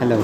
hello